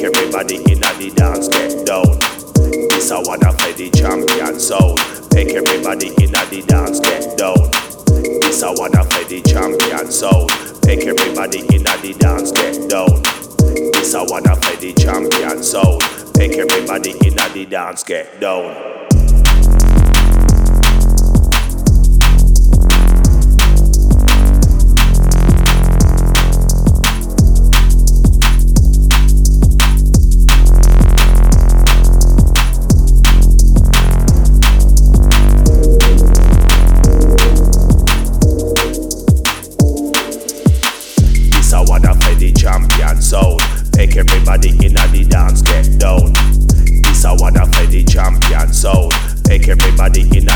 make everybody in the dance get down. This a one of the champion sound. Make everybody in the dance get down. This a one of the champion sound. Make everybody in the dance get down. This a one of the champion sound. Make everybody in the dance get down. Wanna for the champion sound. Make everybody in the dance get down. This I wanna for the champion sound. Make everybody in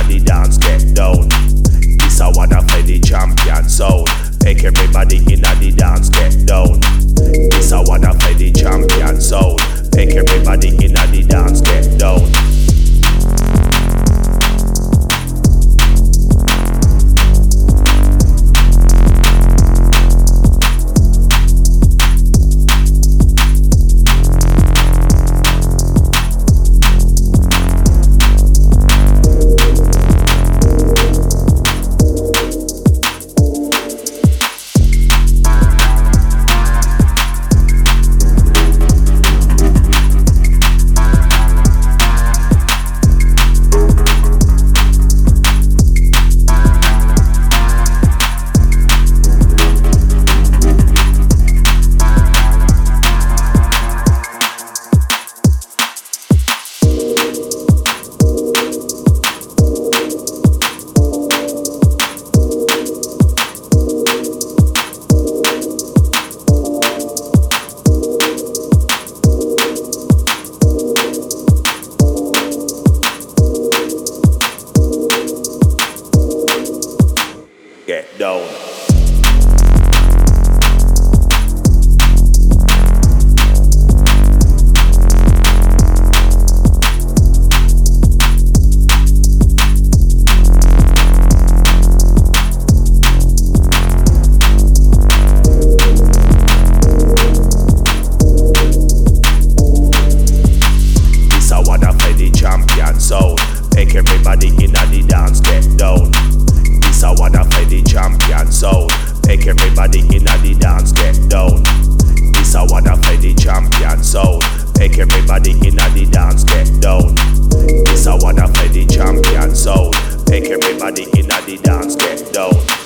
Get down. make everybody in the dance get down.